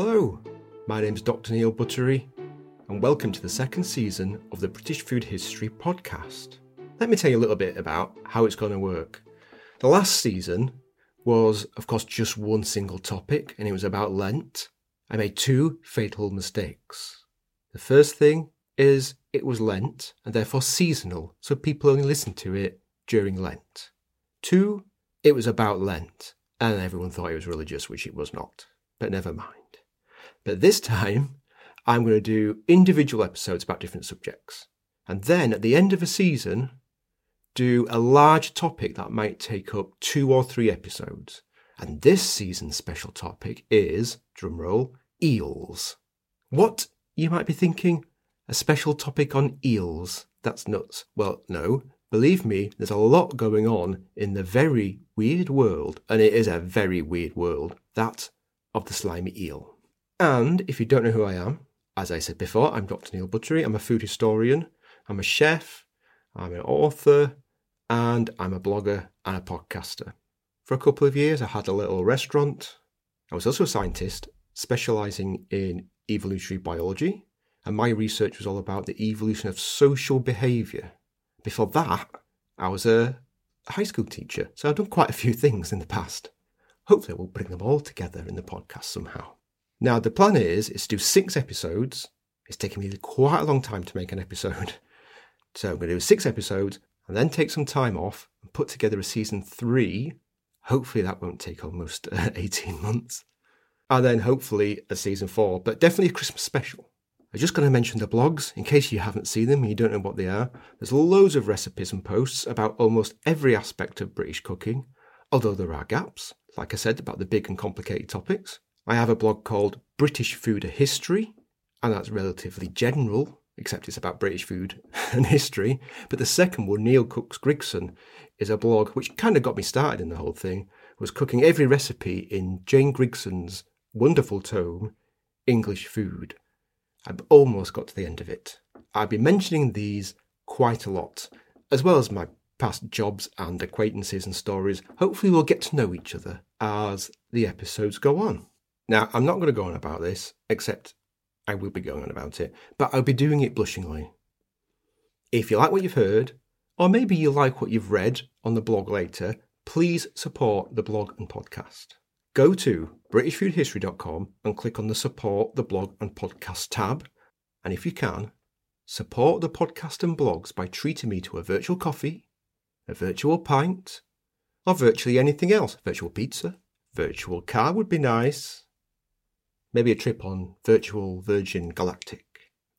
Hello, my name's Dr. Neil Buttery, and welcome to the second season of the British Food History podcast. Let me tell you a little bit about how it's going to work. The last season was, of course, just one single topic, and it was about Lent. I made two fatal mistakes. The first thing is it was Lent and therefore seasonal, so people only listened to it during Lent. Two, it was about Lent, and everyone thought it was religious, which it was not. But never mind. But this time, I'm going to do individual episodes about different subjects. And then at the end of a season, do a large topic that might take up two or three episodes. And this season's special topic is, drumroll, eels. What, you might be thinking? A special topic on eels? That's nuts. Well, no. Believe me, there's a lot going on in the very weird world, and it is a very weird world, that of the slimy eel. And if you don't know who I am, as I said before, I'm Dr. Neil Buttery. I'm a food historian, I'm a chef, I'm an author, and I'm a blogger and a podcaster. For a couple of years, I had a little restaurant. I was also a scientist specializing in evolutionary biology, and my research was all about the evolution of social behavior. Before that, I was a high school teacher, so I've done quite a few things in the past. Hopefully, we'll bring them all together in the podcast somehow. Now, the plan is, is to do six episodes. It's taken me quite a long time to make an episode. So I'm going to do six episodes and then take some time off and put together a season three. Hopefully, that won't take almost uh, 18 months. And then hopefully a season four, but definitely a Christmas special. I'm just going to mention the blogs in case you haven't seen them and you don't know what they are. There's loads of recipes and posts about almost every aspect of British cooking, although there are gaps, like I said, about the big and complicated topics. I have a blog called British Food History, and that's relatively general, except it's about British food and history. But the second one, Neil Cooks Grigson, is a blog which kind of got me started in the whole thing, was cooking every recipe in Jane Grigson's wonderful tome, English Food. I've almost got to the end of it. I've been mentioning these quite a lot, as well as my past jobs and acquaintances and stories. Hopefully, we'll get to know each other as the episodes go on. Now, I'm not going to go on about this, except I will be going on about it, but I'll be doing it blushingly. If you like what you've heard, or maybe you like what you've read on the blog later, please support the blog and podcast. Go to BritishFoodHistory.com and click on the Support the Blog and Podcast tab. And if you can, support the podcast and blogs by treating me to a virtual coffee, a virtual pint, or virtually anything else. Virtual pizza, virtual car would be nice, maybe a trip on Virtual Virgin Galactic.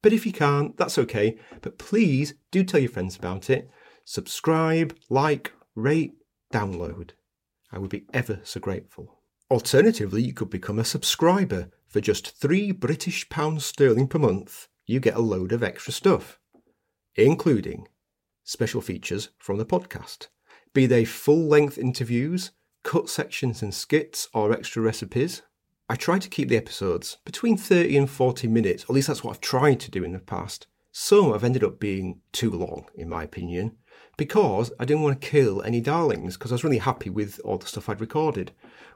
But if you can't, that's okay. But please do tell your friends about it. Subscribe, like, rate, download. I would be ever so grateful. Alternatively, you could become a subscriber. For just three British pounds sterling per month, you get a load of extra stuff, including special features from the podcast, be they full length interviews, cut sections and skits, or extra recipes. I try to keep the episodes between 30 and 40 minutes, at least that's what I've tried to do in the past. Some have ended up being too long, in my opinion, because I didn't want to kill any darlings, because I was really happy with all the stuff I'd recorded.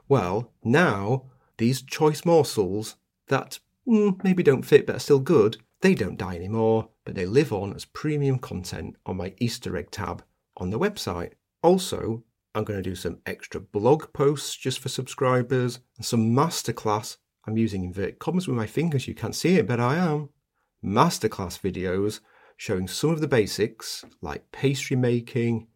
Well, now, these choice morsels that mm, maybe don't fit but are still good, they don't die anymore, but they live on as premium content on my Easter egg tab on the website. Also, I'm going to do some extra blog posts just for subscribers and some masterclass. I'm using inverted commas with my fingers, you can't see it, but I am. Masterclass videos showing some of the basics like pastry making,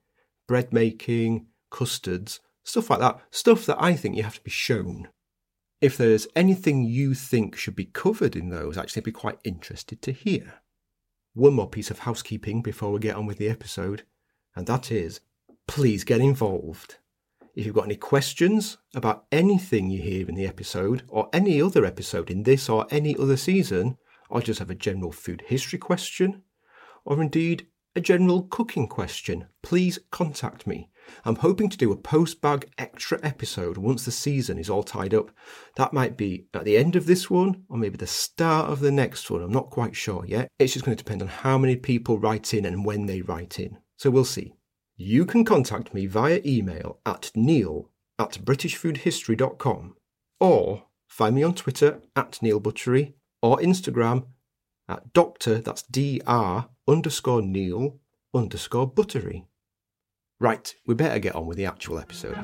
bread making, custards, stuff like that. Stuff that I think you have to be shown. If there's anything you think should be covered in those, actually, I'd be quite interested to hear. One more piece of housekeeping before we get on with the episode, and that is please get involved. If you've got any questions about anything you hear in the episode, or any other episode in this or any other season, or just have a general food history question, or indeed a general cooking question, please contact me. I'm hoping to do a post bag extra episode once the season is all tied up. That might be at the end of this one, or maybe the start of the next one. I'm not quite sure yet. It's just going to depend on how many people write in and when they write in. So we'll see. You can contact me via email at neil at britishfoodhistory.com or find me on Twitter at Neil Buttery or Instagram at Doctor, that's D-R underscore Neil underscore Buttery. Right, we better get on with the actual episode,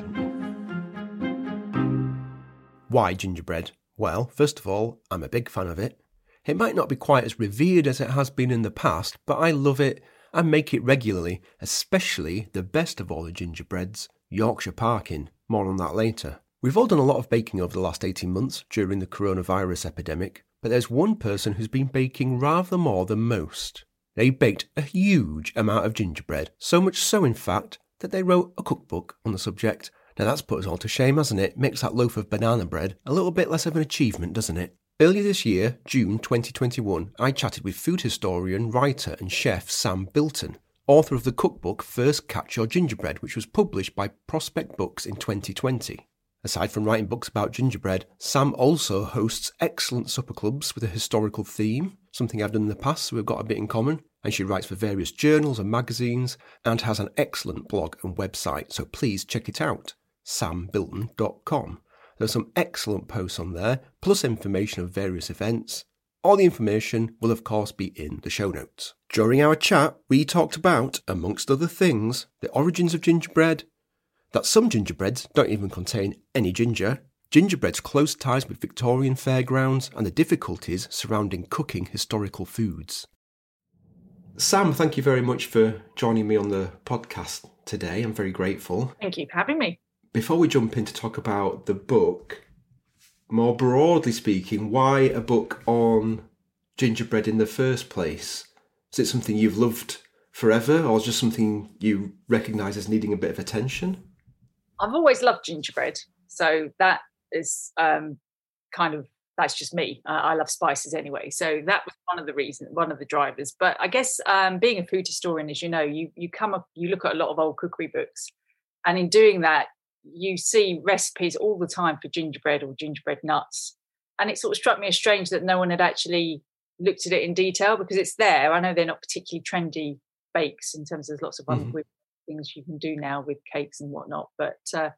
Why gingerbread? Well, first of all, I'm a big fan of it. It might not be quite as revered as it has been in the past, but I love it and make it regularly, especially the best of all the gingerbreads, Yorkshire Parkin. More on that later. We've all done a lot of baking over the last 18 months during the coronavirus epidemic, but there's one person who's been baking rather more than most. They baked a huge amount of gingerbread, so much so, in fact, that they wrote a cookbook on the subject. Now that's put us all to shame, hasn't it? Makes that loaf of banana bread a little bit less of an achievement, doesn't it? Earlier this year, June 2021, I chatted with food historian, writer, and chef Sam Bilton, author of the cookbook First Catch Your Gingerbread, which was published by Prospect Books in 2020. Aside from writing books about gingerbread, Sam also hosts excellent supper clubs with a historical theme, something I've done in the past, so we've got a bit in common. And she writes for various journals and magazines and has an excellent blog and website, so please check it out sambilton.com. There's some excellent posts on there, plus information of various events. All the information will, of course, be in the show notes. During our chat, we talked about, amongst other things, the origins of gingerbread, that some gingerbreads don't even contain any ginger, gingerbread's close ties with Victorian fairgrounds, and the difficulties surrounding cooking historical foods. Sam, thank you very much for joining me on the podcast today. I'm very grateful. Thank you for having me before we jump in to talk about the book, more broadly speaking, why a book on gingerbread in the first place? Is it something you've loved forever, or just something you recognise as needing a bit of attention? I've always loved gingerbread, so that is um, kind of that's just me. Uh, I love spices anyway, so that was one of the reasons, one of the drivers. But I guess um, being a food historian, as you know, you you come up, you look at a lot of old cookery books, and in doing that, you see recipes all the time for gingerbread or gingerbread nuts. And it sort of struck me as strange that no one had actually looked at it in detail because it's there. I know they're not particularly trendy bakes in terms of lots of other things you can do now with cakes and whatnot. But uh,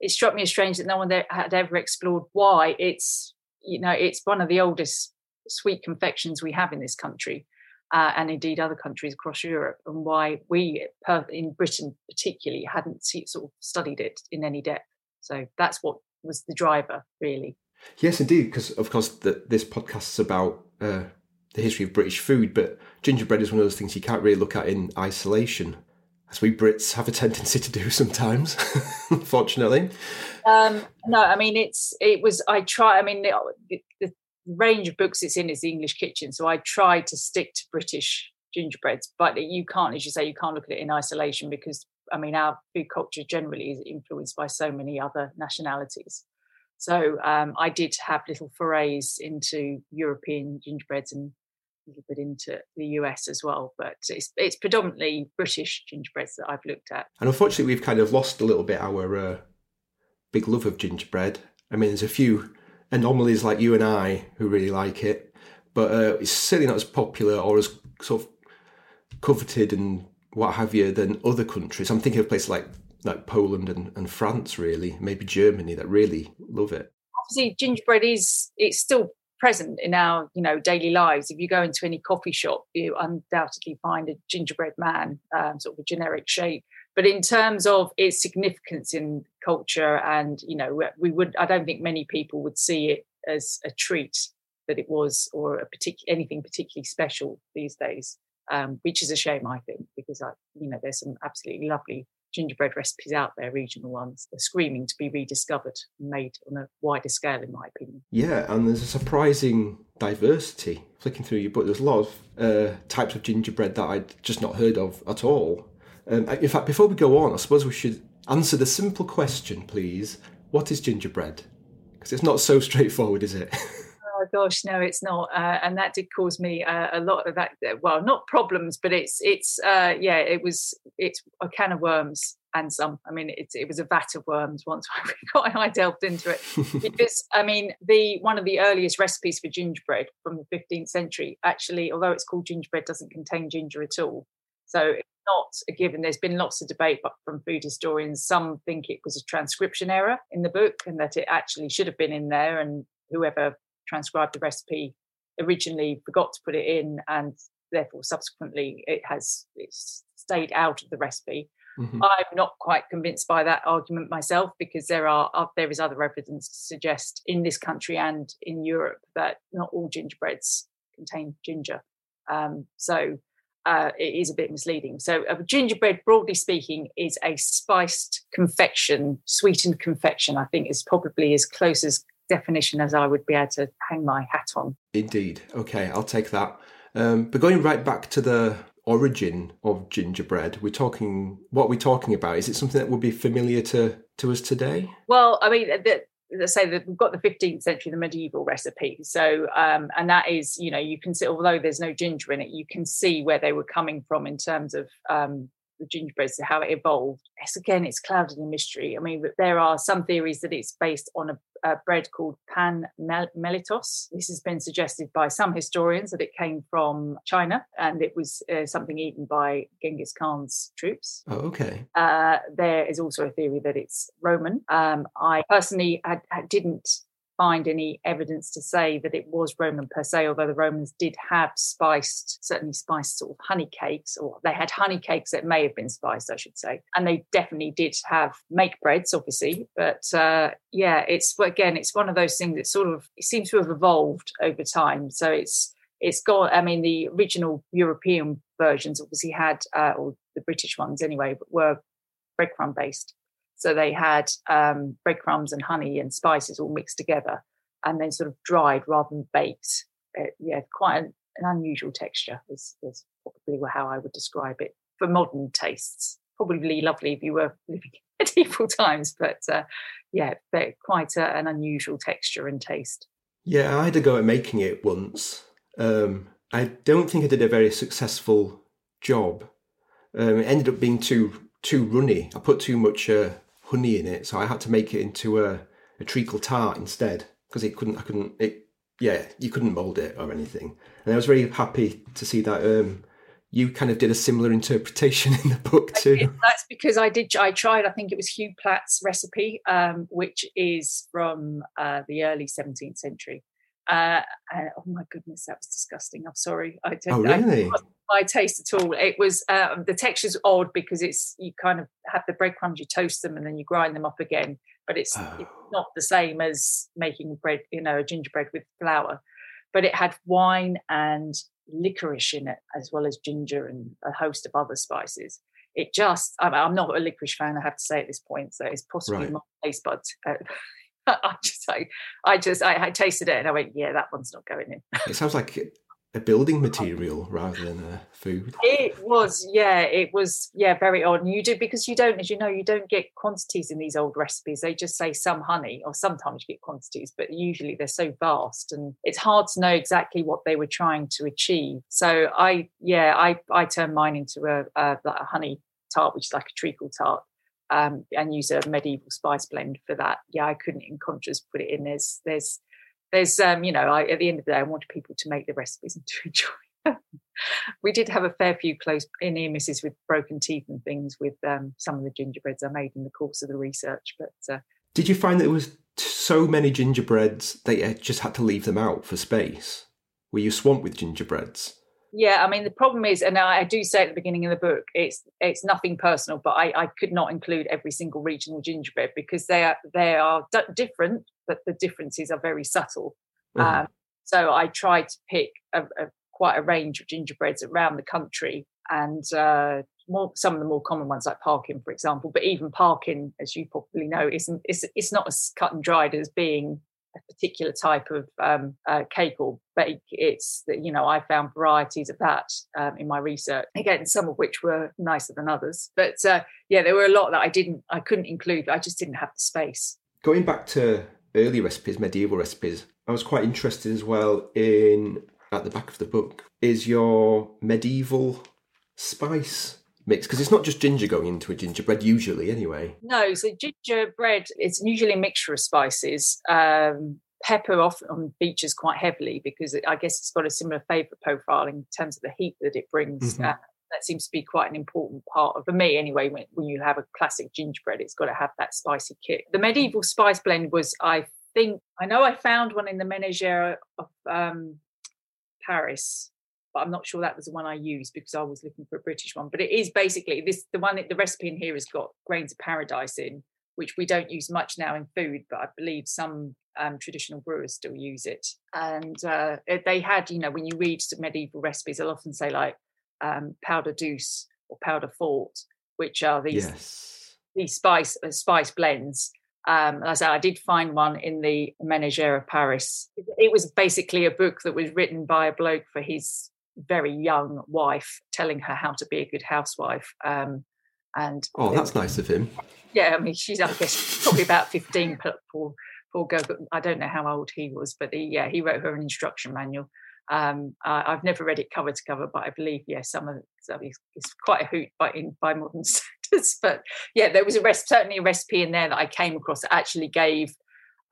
it struck me as strange that no one had ever explored why it's, you know, it's one of the oldest sweet confections we have in this country uh, and indeed other countries across Europe, and why we in Britain particularly hadn't sort of studied it in any depth. So that's what was the driver, really. Yes, indeed, because of course the, this podcast is about uh, the history of British food, but gingerbread is one of those things you can't really look at in isolation, as we Brits have a tendency to do sometimes, unfortunately. Um, no, I mean it's it was I try. I mean the, the, range of books it's in is the English kitchen. So I tried to stick to British gingerbreads, but you can't, as you say, you can't look at it in isolation because I mean our food culture generally is influenced by so many other nationalities. So um, I did have little forays into European gingerbreads and a little bit into the US as well, but it's it's predominantly British gingerbreads that I've looked at. And unfortunately, we've kind of lost a little bit our uh, big love of gingerbread. I mean, there's a few anomalies like you and I who really like it, but uh, it's certainly not as popular or as sort of coveted and what have you than other countries. I'm thinking of places like like Poland and, and France, really, maybe Germany that really love it. Obviously, gingerbread is it's still present in our you know daily lives. If you go into any coffee shop, you undoubtedly find a gingerbread man, um, sort of a generic shape but in terms of its significance in culture and you know we would i don't think many people would see it as a treat that it was or a particular anything particularly special these days um, which is a shame i think because i you know there's some absolutely lovely gingerbread recipes out there regional ones they're screaming to be rediscovered and made on a wider scale in my opinion. Yeah and there's a surprising diversity flicking through your book. There's a lot of uh, types of gingerbread that i'd just not heard of at all um, in fact, before we go on, I suppose we should answer the simple question, please. What is gingerbread? Because it's not so straightforward, is it? oh gosh, no, it's not, uh, and that did cause me uh, a lot of that. Well, not problems, but it's it's uh, yeah, it was it's a can of worms and some. I mean, it, it was a vat of worms once I got I delved into it because I mean the one of the earliest recipes for gingerbread from the 15th century actually, although it's called gingerbread, doesn't contain ginger at all. So not a given. There's been lots of debate from food historians. Some think it was a transcription error in the book and that it actually should have been in there and whoever transcribed the recipe originally forgot to put it in, and therefore subsequently it has it's stayed out of the recipe. Mm-hmm. I'm not quite convinced by that argument myself because there are uh, there is other evidence to suggest in this country and in Europe that not all gingerbreads contain ginger. Um, so uh, it is a bit misleading. So, a gingerbread, broadly speaking, is a spiced confection, sweetened confection. I think is probably as close as definition as I would be able to hang my hat on. Indeed. Okay, I'll take that. Um, but going right back to the origin of gingerbread, we're talking what we're talking about. Is it something that would be familiar to to us today? Well, I mean, the, let's say that we've got the 15th century, the medieval recipe. So, um, and that is, you know, you can see, although there's no ginger in it, you can see where they were coming from in terms of um, the gingerbreads, how it evolved. It's again, it's clouded in mystery. I mean, there are some theories that it's based on a, a bread called pan mellitos. This has been suggested by some historians that it came from China and it was uh, something eaten by Genghis Khan's troops. Oh, okay. Uh, there is also a theory that it's Roman. Um, I personally had, had, didn't find any evidence to say that it was Roman per se, although the Romans did have spiced, certainly spiced sort of honey cakes, or they had honey cakes that may have been spiced, I should say. And they definitely did have make breads, obviously. But uh, yeah, it's again, it's one of those things that sort of it seems to have evolved over time. So it's it's got, I mean, the original European versions obviously had, uh, or the British ones anyway, were breadcrumb based. So they had um, breadcrumbs and honey and spices all mixed together and then sort of dried rather than baked. Uh, yeah, quite an, an unusual texture is, is, probably how I would describe it for modern tastes. Probably lovely if you were living in medieval times, but uh, yeah, quite a, an unusual texture and taste. Yeah, I had a go at making it once. Um, I don't think I did a very successful job. Um, it ended up being too too runny. I put too much uh, honey in it, so I had to make it into a, a treacle tart instead because it couldn't. I couldn't. It yeah, you couldn't mold it or anything. And I was very happy to see that um, you kind of did a similar interpretation in the book too. That's because I did. I tried. I think it was Hugh Plat's recipe, um, which is from uh, the early 17th century. Uh, and, oh my goodness, that was disgusting. I'm sorry. I don't. Oh, really? I, my taste at all. It was um, the texture's odd because it's you kind of have the breadcrumbs, you toast them, and then you grind them up again. But it's, oh. it's not the same as making bread, you know, a gingerbread with flour. But it had wine and licorice in it, as well as ginger and a host of other spices. It just, I'm not a licorice fan, I have to say at this point. So it's possibly right. my taste buds. Uh, I just, I, I just, I, I, tasted it and I went, yeah, that one's not going in. it sounds like a building oh. material rather than a food. It was, yeah, it was, yeah, very odd. And you do because you don't, as you know, you don't get quantities in these old recipes. They just say some honey, or sometimes you get quantities, but usually they're so vast, and it's hard to know exactly what they were trying to achieve. So I, yeah, I I turned mine into a, a, a honey tart, which is like a treacle tart. Um, and use a medieval spice blend for that. Yeah, I couldn't in conscience put it in. There's there's there's um, you know I, at the end of the day i wanted people to make the recipes and to enjoy them we did have a fair few close near misses with broken teeth and things with um, some of the gingerbreads i made in the course of the research but uh, did you find that there was so many gingerbreads that you just had to leave them out for space were you swamped with gingerbreads yeah, I mean the problem is, and I do say at the beginning of the book, it's it's nothing personal, but I, I could not include every single regional gingerbread because they are they are d- different, but the differences are very subtle. Mm-hmm. Um, so I tried to pick a, a, quite a range of gingerbreads around the country, and uh, more, some of the more common ones like Parkin, for example. But even Parkin, as you probably know, isn't it's, it's not as cut and dried as being a particular type of um, uh, cake or bake. It's that you know I found varieties of that um, in my research. Again, some of which were nicer than others, but uh, yeah, there were a lot that I didn't, I couldn't include. I just didn't have the space. Going back to early recipes, medieval recipes, I was quite interested as well in at the back of the book is your medieval spice mix because it's not just ginger going into a gingerbread usually anyway. No so gingerbread it's usually a mixture of spices. Um, pepper often features quite heavily because it, i guess it's got a similar flavor profile in terms of the heat that it brings. Mm-hmm. uh, that seems to be quite an important part of for me anyway when, when you have a classic gingerbread it's got to have that spicy kick. The medieval spice blend was i think I know I found one in the Ménagier of um, Paris, but I'm not sure that was the one I used because I was looking for a British one. But it is basically this the one that the recipe in here has got grains of paradise in, which we don't use much now in food, but I believe some um, traditional brewers still use it. And uh, they had, you know, when you read some medieval recipes, they'll often say like um, powder douce or powder fort, which are these Yes. these spice uh, spice blends. Um, and I said I did find one in the Ménagier of Paris. It was basically a book that was written by a bloke for his very young wife, telling her how to be a good housewife. Um, and Oh, that's nice of him. yeah, I mean, she's I guess probably about fifteen. Poor, poor, girl. But I don't know how old he was, but he, yeah, he wrote her an instruction manual. Um, I, I've never read it cover to cover, but I believe yeah, some of some of it's, it's quite a hoot by in by modern standards. But yeah, there was a rest certainly a recipe in there that I came across that actually gave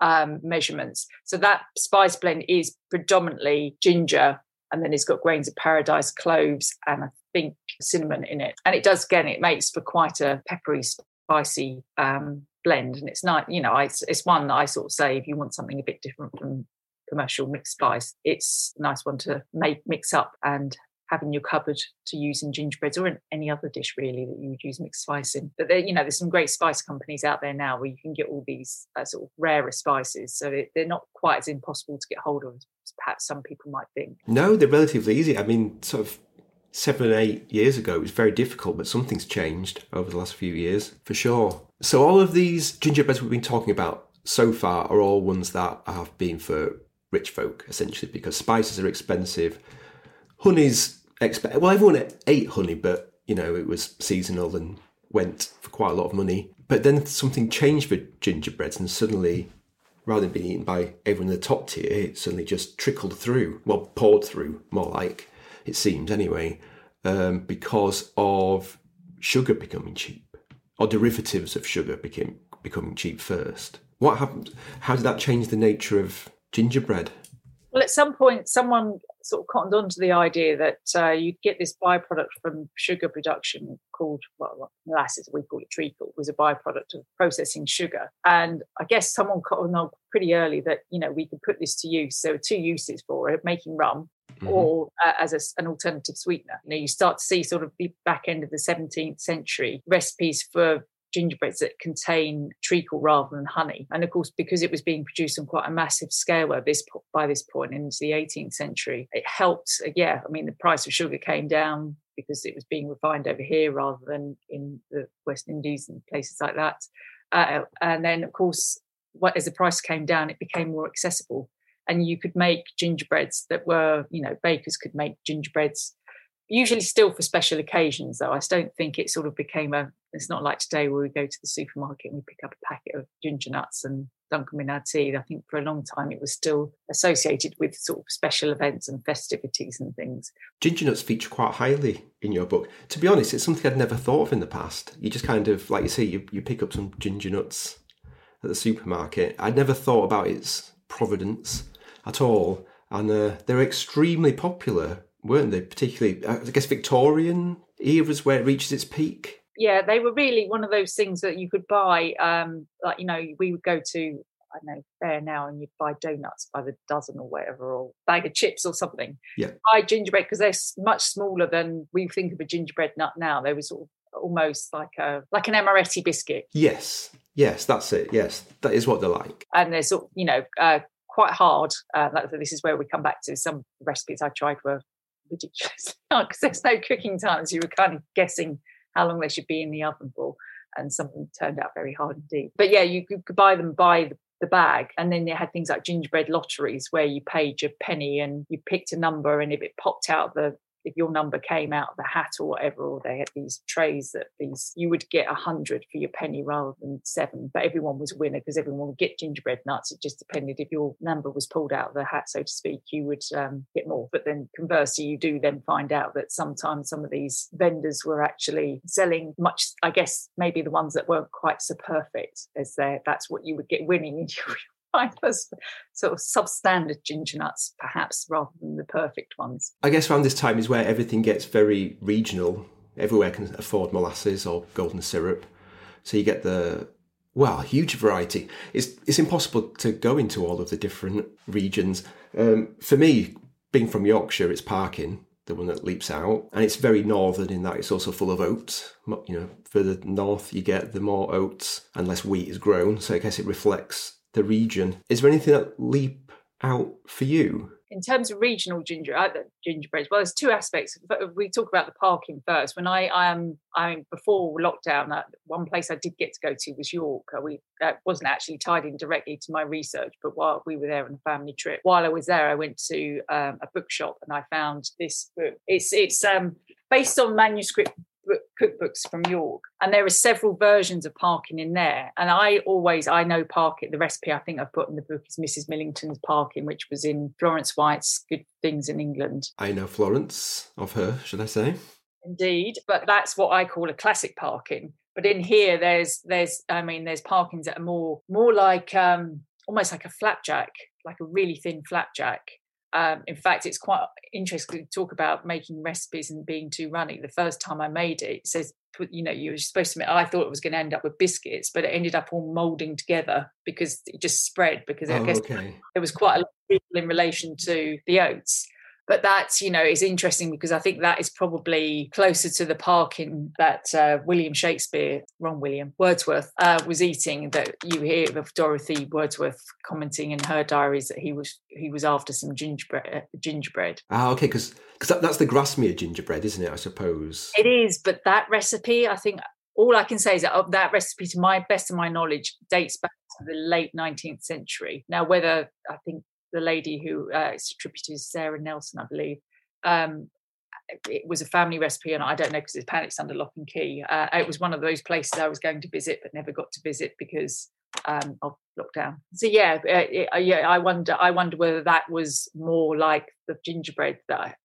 um, measurements. So that spice blend is predominantly ginger, and then it's got grains of paradise, cloves, and I think cinnamon in it. And it does again, it makes for quite a peppery, spicy um, blend. And it's not, you know, I, it's one that I sort of say if you want something a bit different from commercial mixed spice, it's a nice one to make mix up and have in your cupboard to use in gingerbreads or in any other dish really that you would use mixed spice in. But there, you know, there's some great spice companies out there now where you can get all these uh, sort of rarer spices, so they, they're not quite as impossible to get hold of perhaps some people might think. No, they're relatively easy. I mean, sort of seven, eight years ago, it was very difficult, but something's changed over the last few years, for sure. So, all of these gingerbreads we've been talking about so far are all ones that have been for rich folk, essentially, because spices are expensive. Honey's expensive. Well, everyone ate honey, but, you know, it was seasonal and went for quite a lot of money. But then something changed for gingerbreads, and suddenly rather than being eaten by everyone in the top tier, it suddenly just trickled through, well, poured through, more like it seems anyway, um, because of sugar becoming cheap, or derivatives of sugar became becoming cheap first. What happened? How did that change the nature of gingerbread? Well, at some point, someone sort of cottoned on to the idea that uh, you'd get this byproduct from sugar production called, well, molasses, we call it treacle, was a byproduct of processing sugar. And I guess someone cottoned on pretty early that, you know, we could put this to use. There were two uses for it, making rum Mm-hmm. or uh, as a, an alternative sweetener. You know, you start to see sort of the back end of the 17th century recipes for gingerbreads that contain treacle rather than honey. And of course, because it was being produced on quite a massive scale by this by this point into the 18th century, it helped. uh, Yeah, I mean, the price of sugar came down because it was being refined over here rather than in the West Indies and places like that. Uh, and then, of course, what, as the price came down, it became more accessible and you could make gingerbreads that were, you know, bakers could make gingerbreads, usually still for special occasions, though. I don't think it sort of became a, it's not like today where we go to the supermarket and we pick up a packet of ginger nuts and dunk them in our tea. I think for a long time it was still associated with sort of special events and festivities and things. Ginger nuts feature quite highly in your book. To be honest, it's something I'd never thought of in the past. You just kind of, like you say, you, you pick up some ginger nuts at the supermarket. I'd never thought about its providence at all. And uh, they're extremely popular, weren't they? Particularly, uh, I guess, Victorian eras where it reaches its peak. Yeah, they were really one of those things that you could buy. Um, like you know, we would go to I don't know fair now, and you'd buy donuts by the dozen or whatever, or bag of chips or something. Yeah. Buy gingerbread because they're much smaller than we think of a gingerbread nut now. They were sort of almost like a like an amaretti biscuit, Yes, yes, that's it. Yes, that is what they're like. and they're sort of you know uh, quite hard. Uh, this is where we come back to some recipes I tried were because there's no cooking times. You were kind of guessing how long they should be in the oven for, and some of them turned out very hard indeed. But yeah, you could buy them by the, the bag, and then they had things like gingerbread lotteries where you paid your penny and you picked a number, and if it popped out the if your number came out of the hat or whatever, or they had these trays that these you would get a hundred for your penny rather than seven. But everyone was a winner because everyone would get gingerbread nuts. It just depended if your number was pulled out of the hat, so to speak, you would um, get more. But then conversely, you do then find out that sometimes some of these vendors were actually selling much. I guess maybe the ones that weren't quite so perfect as they that's what you would get winning. Find those sort of substandard ginger nuts, perhaps rather than the perfect ones. I guess around this time is where everything gets very regional. Everywhere can afford molasses or golden syrup. So you get the Well, huge variety. It's it's impossible to go into all of the different regions. Um, for me, being from Yorkshire, it's Parkin, the one that leaps out, and it's very northern in that it's also full of oats. You know, further north you get, the more oats and less wheat is grown. So I guess it reflects the region. Is there anything that leap out for you? in terms of regional ginger uh, gingerbread, well, there's two aspects. We talk about the Parkin first. When I um I mean, before lockdown, uh, one place I did get to go to was York. Uh, we that wasn't actually tied in directly to my research, but while we were there on a family trip, while I was there, I went to um, a bookshop and I found this book. It's it's um based on manuscript cookbooks from York, and there are several versions of Parkin in there. And I always, I know Parkin. The recipe I think I've put in the book is Mrs. Millington's Parkin, which was in Florence White's Good Things in England. I know Florence of her, should I say? Indeed, but that's what I call a classic Parkin. But in here, there's, there's, I mean, there's Parkins that are more, more like, um, almost like a flapjack, like a really thin flapjack. Um, in fact, it's quite interesting to talk about making recipes and being too runny. The first time I made it, it says, you know, you were supposed to make, I thought it was going to end up with biscuits, but it ended up all molding together because it just spread because oh, I guess okay. there was quite a lot of people in relation to the oats but that's you know is interesting because I think that is probably closer to the Parkin that uh, William Shakespeare, wrong William Wordsworth, uh, was eating. That you hear of Dorothy Wordsworth commenting in her diaries that he was he was after some gingerbread. Uh, gingerbread. Ah, okay, because because that, that's the Grasmere gingerbread, isn't it? I suppose it is. But that recipe, I think, all I can say is that of that recipe, to my best of my knowledge, dates back to the late 19th century. Now, whether I think the lady who uh, it's attributed to Sarah Nelson, I believe. Um, it was a family recipe, and I don't know because it's panics under lock and key. Uh, it was one of those places I was going to visit, but never got to visit because um, of lockdown. So yeah, uh, uh, yeah, I wonder. I wonder whether that was more like the gingerbread that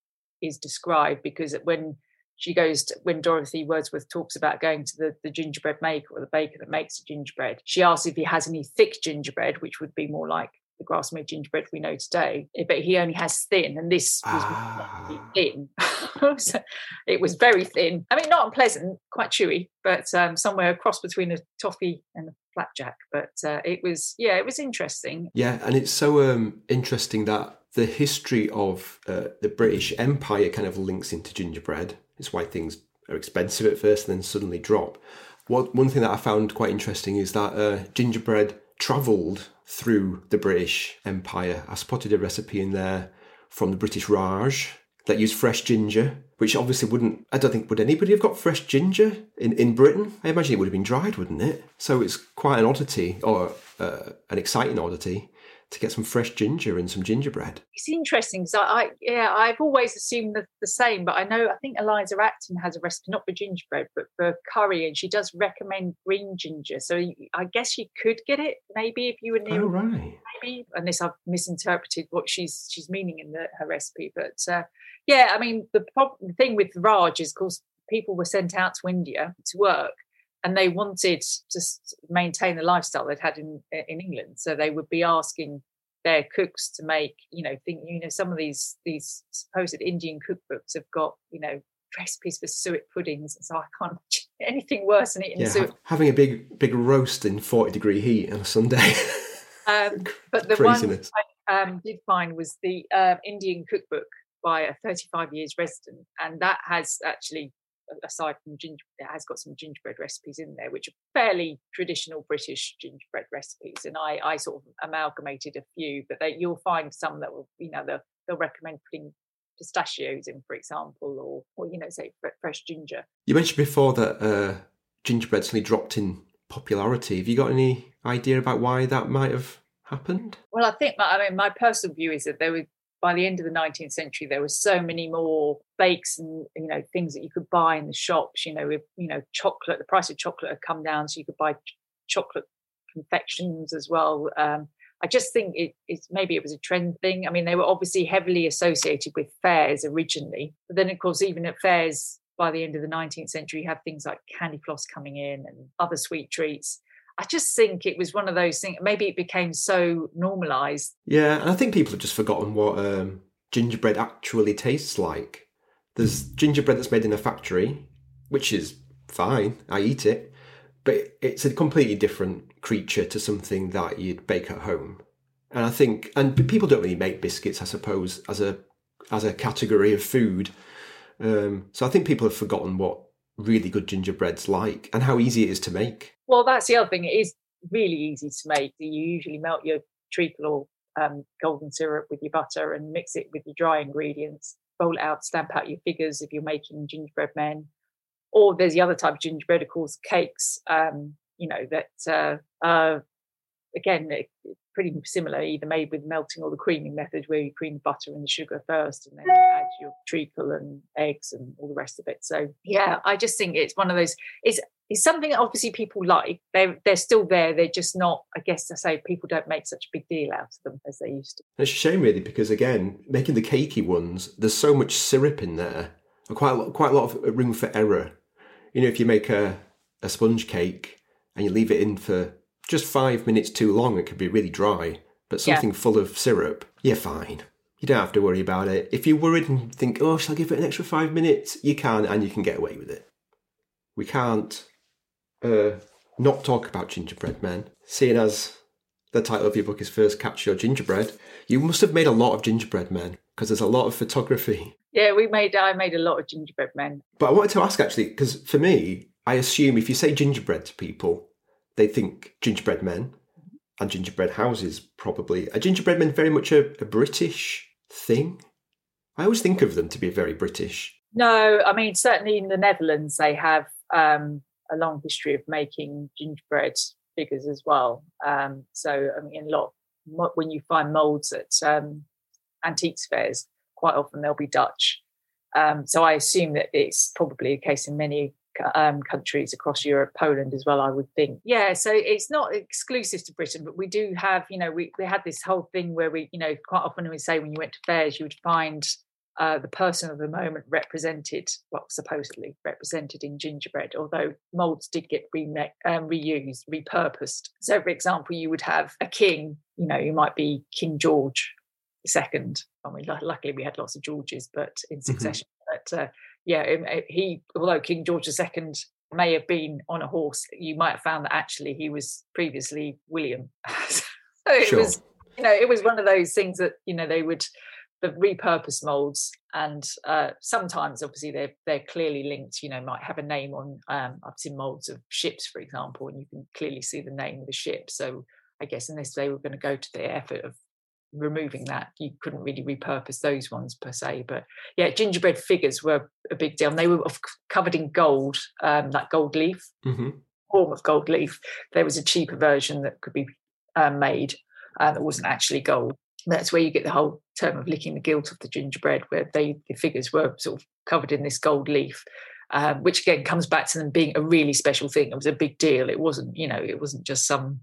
is described, because when she goes to, when Dorothy Wordsworth talks about going to the, the gingerbread maker or the baker that makes the gingerbread, she asks if he has any thick gingerbread, which would be more like the Grasmere gingerbread we know today, eh, but he only has thin, and this was ah. thin. so it was very thin. I mean, not unpleasant, quite chewy, but um, somewhere across between a toffee and a flapjack. But uh, it was, yeah, it was interesting. Yeah, and it's so um, interesting that the history of uh, the British Empire kind of links into gingerbread. It's why things are expensive at first and then suddenly drop. What, one thing that I found quite interesting is that uh, gingerbread travelled through the British Empire. I spotted a recipe in there from the British Raj that used fresh ginger, which obviously wouldn't, I don't think, would anybody have got fresh ginger in, in Britain? I imagine it would have been dried, wouldn't it? So it's quite an oddity, or uh, an exciting oddity to get some fresh ginger and some gingerbread. It's interesting because I, I, yeah, I've always assumed the, the same, but I know I think Eliza Acton has a recipe not for gingerbread but for curry, and she does recommend green ginger. So I guess you could get it maybe if you were near. Oh right. Maybe unless I've misinterpreted what she's she's meaning in the, her recipe, but uh, yeah, I mean the, problem, the thing with Raj is, of course, people were sent out to India to work and they wanted to maintain the lifestyle they'd had in in England. So they would be asking their cooks to make, you know, think, you know, some of these these supposed Indian cookbooks have got, you know, recipes for suet puddings, and so I can't anything worse than eating yeah, suet. Ha- having a big big roast in forty degree heat on a Sunday. um, but the Craziness. one I um, did find was the uh, Indian cookbook by a 35 years resident, and that has actually aside from ginger, it has got some gingerbread recipes in there, which are fairly traditional British gingerbread recipes. And I, I sort of amalgamated a few, but they, you'll find some that will, you know, they'll, they'll recommend putting pistachios in, for example, or, or you know, say fresh ginger. You mentioned before that uh, gingerbread suddenly dropped in popularity. Have you got any idea about why that might have happened? Well, I think I mean my personal view is that there were by the end of the 19th century, there were so many more bakes and you know things that you could buy in the shops. You know, with you know chocolate, the price of chocolate had come down, so you could buy ch- chocolate confections as well. Um, I just think it, it's maybe it was a trend thing. I mean, they were obviously heavily associated with fairs originally, but then of course, even at fairs by the end of the 19th century, you have things like candy floss coming in and other sweet treats. I just think it was one of those things. Maybe it became so normalized. Yeah, and I think people have just forgotten what um, gingerbread actually tastes like. There's gingerbread that's made in a factory, which is fine. I eat it, but it's a completely different creature to something that you'd bake at home. And I think, and people don't really make biscuits, I suppose, as a as a category of food. Um, so I think people have forgotten what really good gingerbread's like and how easy it is to make. Well, that's the other thing. It is really easy to make. You usually melt your treacle or um, golden syrup with your butter and mix it with your dry ingredients. Roll it out, stamp out your figures if you're making gingerbread men. Or there's the other type of gingerbread, of course, cakes. Um, you know that uh, uh, again, pretty similar, either made with melting or the creaming method, where you cream the butter and the sugar first, and then add your treacle and eggs and all the rest of it. So yeah, I just think it's one of those. It's it's something that obviously people like. They they're still there. They're just not. I guess I say people don't make such a big deal out of them as they used to. It's a shame, really, because again, making the cakey ones, there's so much syrup in there, quite a lot, quite a lot of room for error. You know, if you make a a sponge cake and you leave it in for just five minutes too long, it could be really dry. But something yeah. full of syrup, you're fine. You don't have to worry about it. If you're worried and think, oh, shall I give it an extra five minutes? You can, and you can get away with it. We can't uh, not talk about gingerbread men, seeing as the title of your book is First Catch Your Gingerbread. You must have made a lot of gingerbread men because there's a lot of photography. Yeah, we made. I made a lot of gingerbread men. But I wanted to ask actually, because for me, I assume if you say gingerbread to people, they think gingerbread men and gingerbread houses probably. Are gingerbread men very much a, a British thing? I always think of them to be very British. No, I mean certainly in the Netherlands they have um, a long history of making gingerbread figures as well. Um, so I mean, a lot when you find molds at um, antiques fairs, quite often they'll be Dutch. Um, so I assume that it's probably a case in many um, countries across Europe, Poland as well, I would think. Yeah, so it's not exclusive to Britain, but we do have, you know, we, we had this whole thing where we, you know, quite often we say when you went to fairs, you would find uh, the person of the moment represented, well, supposedly represented in gingerbread, although molds did get re- um, reused, repurposed. So, for example, you would have a king, you know, you might be King George II. I mean, luckily we had lots of Georges, but in mm-hmm. succession. Mm-hmm. But uh, yeah, he, although King George II may have been on a horse, you might have found that actually he was previously William. so it sure. was, you know, it was one of those things that, you know, they would the repurpose molds and uh, sometimes obviously they're they're clearly linked you know might have a name on um, i've seen molds of ships for example and you can clearly see the name of the ship so i guess unless they were going to go to the effort of removing that you couldn't really repurpose those ones per se but yeah gingerbread figures were a big deal and they were covered in gold um, that gold leaf mm-hmm. form of gold leaf. There was a cheaper version that could be uh, made uh, that wasn't actually gold. That's where you get the whole term of licking the gilt of the gingerbread where they the figures were sort of covered in this gold leaf um, which again comes back to them being a really special thing. It was a big deal. It wasn't you know it wasn't just some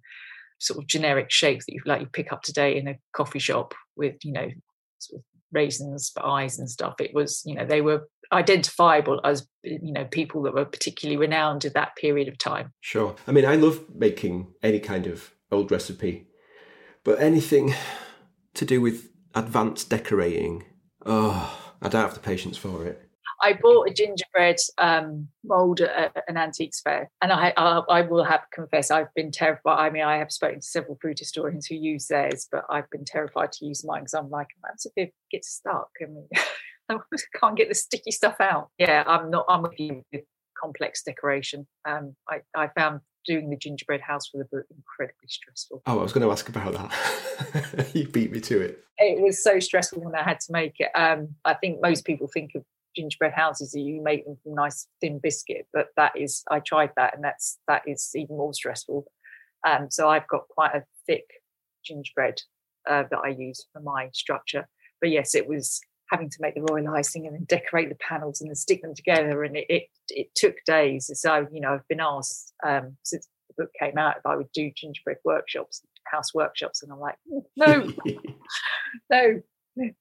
sort of generic shape that you like you pick up today in a coffee shop with you know sort of raisins for eyes and stuff. It was you know they were identifiable as you know people that were particularly renowned at that period of time. Sure. I mean, I love making any kind of old recipe, but anything to do with advanced decorating, oh, I don't have the patience for it. I bought a gingerbread um, mold at an antiques fair, and I, I, I will have to confess I've been terrified. I mean, I have spoken to several food historians who use theirs, but I've been terrified to use mine because I'm like, what if it gets stuck? I mean, I can't get the sticky stuff out. Yeah, I'm not. I'm with you with complex decoration. Um, I, I found doing the gingerbread house for the book incredibly stressful. Oh, I was going to ask about that. you beat me to it. It was so stressful when I had to make it. Um, I think most people think of gingerbread houses you make them from nice thin biscuit but that is i tried that and that's that is even more stressful. Um, so i've got quite a thick gingerbread uh, that i use for my structure. But yes it was having to make the royal icing and then decorate the panels and then stick them together and it it, it took days. So you know i've been asked um, since the book came out if i would do gingerbread workshops house workshops and i'm like no no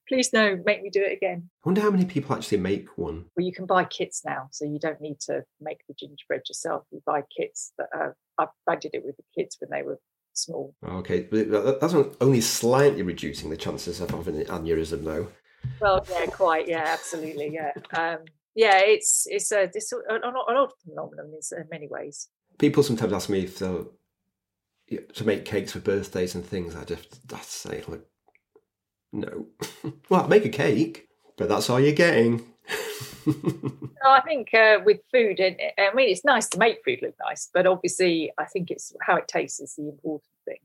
please no, make me do it again. I wonder how many people actually make one. Well, you can buy kits now, so you don't need to make the gingerbread yourself. You buy kits that uh, I, I did it with the kids when they were small. Okay, but that's only slightly reducing the chances of having an aneurysm, though. Well, yeah, quite, yeah, absolutely, yeah, um, yeah. It's it's a it's an odd phenomenon in many ways. People sometimes ask me if they'll to make cakes for birthdays and things. I just I say like, no. well, make a cake, but that's all you're getting. no, I think uh, with food, and I mean, it's nice to make food look nice, but obviously, I think it's how it tastes is the important thing.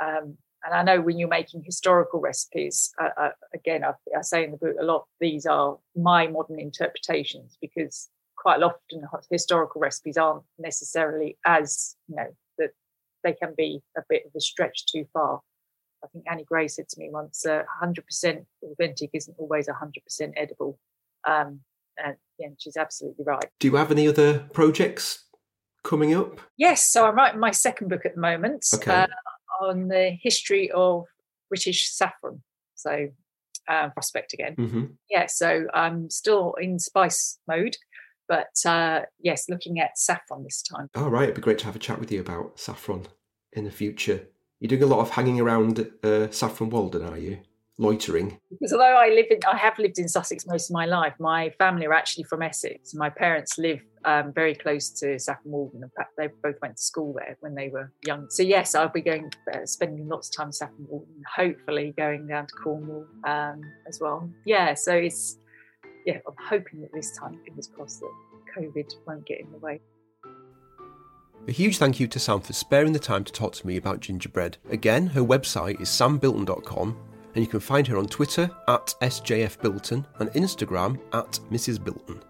Um, and I know when you're making historical recipes, uh, uh, again, I, I, say in the book a lot, these are my modern interpretations because quite often historical recipes aren't necessarily as, you know, that they can be a bit of a stretch too far. I think Annie Gray said to me once, uh, 100% authentic isn't always 100% edible. Um, and yeah, she's absolutely right. Do you have any other projects coming up? Yes, so I'm writing my second book at the moment. Okay. Uh, on the history of British saffron. So, uh, prospect again. Mm-hmm. Yeah, so I'm still in spice mode, but uh, yes, looking at saffron this time. Oh, right. It'd be great to have a chat with you about saffron in the future. You're doing a lot of hanging around uh, Saffron Walden, are you? loitering? Because although I live in, I have lived in Sussex most of my life. My family are actually from Essex. My parents live um, very close to Saffron Walden. In fact, they both went to school there when they were young. So yes, I'll be going, uh, spending lots of time in Saffron Walden. Hopefully, going down to Cornwall um, as well. Yeah. So it's yeah. I'm hoping that this time, fingers crossed, that COVID won't get in the way. A huge thank you to Sam for sparing the time to talk to me about gingerbread. Again, her website is sambilton.com and you can find her on Twitter at SJFBilton and Instagram at Mrs. Bilton.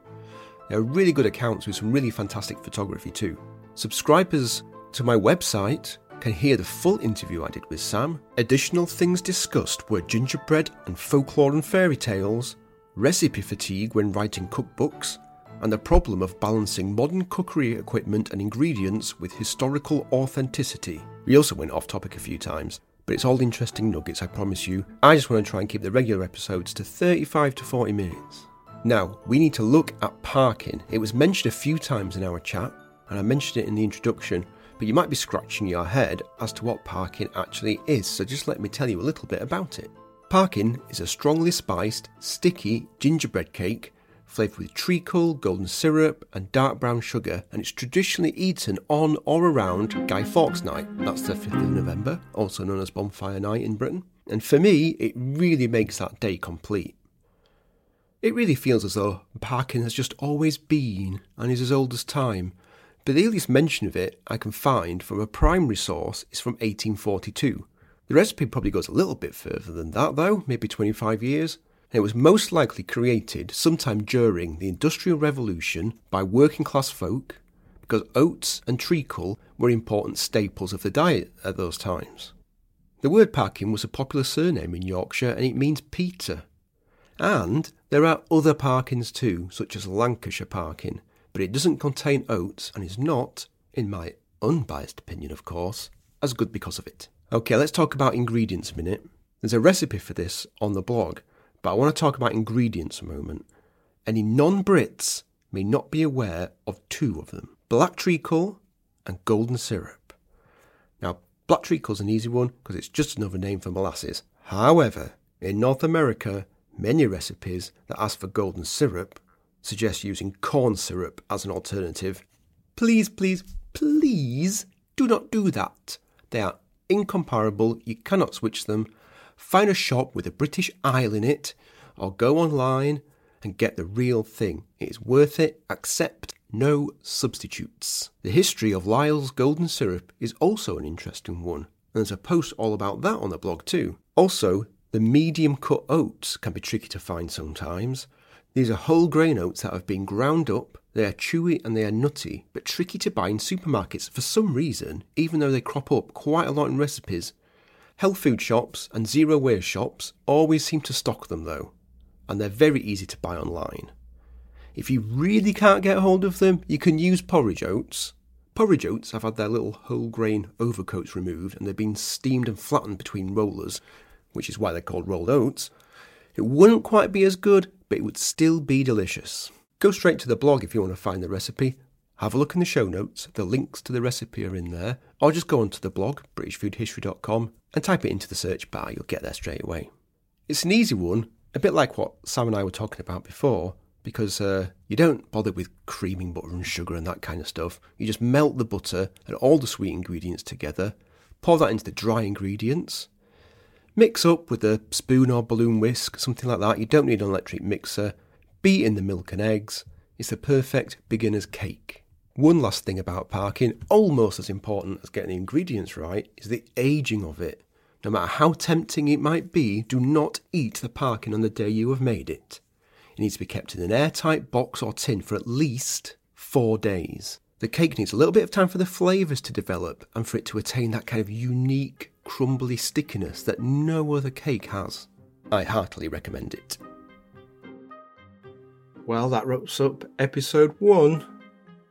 They are really good accounts with some really fantastic photography too. Subscribers to my website can hear the full interview I did with Sam. Additional things discussed were gingerbread and folklore and fairy tales, recipe fatigue when writing cookbooks, and the problem of balancing modern cookery equipment and ingredients with historical authenticity. We also went off topic a few times, but it's all interesting nuggets, I promise you. I just want to try and keep the regular episodes to 35 to 40 minutes. Now, we need to look at parkin. It was mentioned a few times in our chat, and I mentioned it in the introduction, but you might be scratching your head as to what parkin actually is, so just let me tell you a little bit about it. Parkin is a strongly spiced, sticky gingerbread cake flavoured with treacle, golden syrup, and dark brown sugar, and it's traditionally eaten on or around Guy Fawkes Night. That's the 5th of November, also known as Bonfire Night in Britain. And for me, it really makes that day complete. It really feels as though parkin has just always been and is as old as time. But the earliest mention of it I can find from a primary source is from 1842. The recipe probably goes a little bit further than that, though, maybe 25 years it was most likely created sometime during the Industrial Revolution by working class folk because oats and treacle were important staples of the diet at those times. The word Parkin was a popular surname in Yorkshire and it means Peter. And there are other Parkins too, such as Lancashire Parkin, but it doesn't contain oats and is not, in my unbiased opinion of course, as good because of it. Okay, let's talk about ingredients a minute. There's a recipe for this on the blog, but I want to talk about ingredients a moment. Any non Brits may not be aware of two of them black treacle and golden syrup. Now, black treacle is an easy one because it's just another name for molasses. However, in North America, many recipes that ask for golden syrup suggest using corn syrup as an alternative. Please, please, please do not do that. They are incomparable, you cannot switch them, Find a shop with a British aisle in it, or go online and get the real thing. It is worth it. Accept no substitutes. The history of Lyle's golden syrup is also an interesting one, and there's a post all about that on the blog too. Also, the medium cut oats can be tricky to find sometimes. These are whole grain oats that have been ground up. They are chewy and they are nutty, but tricky to buy in supermarkets for some reason, even though they crop up quite a lot in recipes. Health food shops and zero waste shops always seem to stock them though, and they're very easy to buy online. If you really can't get hold of them, you can use porridge oats. Porridge oats have had their little whole grain overcoats removed and they've been steamed and flattened between rollers, which is why they're called rolled oats. It wouldn't quite be as good, but it would still be delicious. Go straight to the blog if you want to find the recipe. Have a look in the show notes, the links to the recipe are in there, or just go onto the blog, britishfoodhistory.com, and type it into the search bar, you'll get there straight away. It's an easy one, a bit like what Sam and I were talking about before, because uh, you don't bother with creaming butter and sugar and that kind of stuff. You just melt the butter and all the sweet ingredients together, pour that into the dry ingredients, mix up with a spoon or balloon whisk, something like that. You don't need an electric mixer. Beat in the milk and eggs. It's the perfect beginner's cake. One last thing about parkin, almost as important as getting the ingredients right, is the aging of it. No matter how tempting it might be, do not eat the parkin on the day you have made it. It needs to be kept in an airtight box or tin for at least four days. The cake needs a little bit of time for the flavours to develop and for it to attain that kind of unique, crumbly stickiness that no other cake has. I heartily recommend it. Well, that wraps up episode one.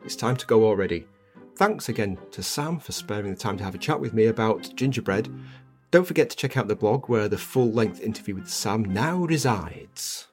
It's time to go already. Thanks again to Sam for sparing the time to have a chat with me about gingerbread don't forget to check out the blog where the full length interview with Sam now resides.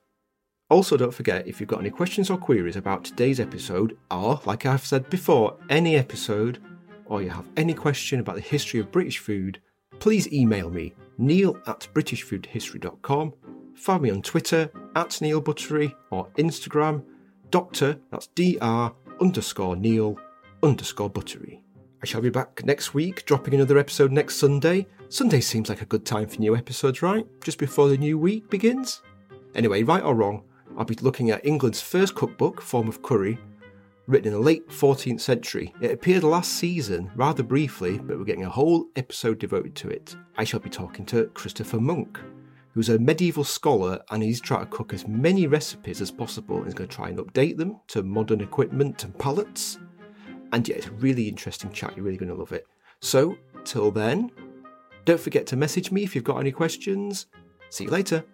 Also, don't forget if you've got any questions or queries about today's episode, or, like I've said before, any episode, or you have any question about the history of British food, please email me, neil at britishfoodhistory.com, find me on Twitter, at Neil Buttery, or Instagram, doctor, that's dr underscore Neil underscore Buttery. I shall be back next week, dropping another episode next Sunday. Sunday seems like a good time for new episodes, right? Just before the new week begins? Anyway, right or wrong, I'll be looking at England's first cookbook, Forme of Cury, written in the late 14th century. It appeared last season, rather briefly, but we're getting a whole episode devoted to it. I shall be talking to Christopher Monk, who's a medieval scholar and he's trying to cook as many recipes as possible and he's going to try and update them to modern equipment and palates. And yeah, it's a really interesting chat. You're really going to love it. So, till then, don't forget to message me if you've got any questions. See you later.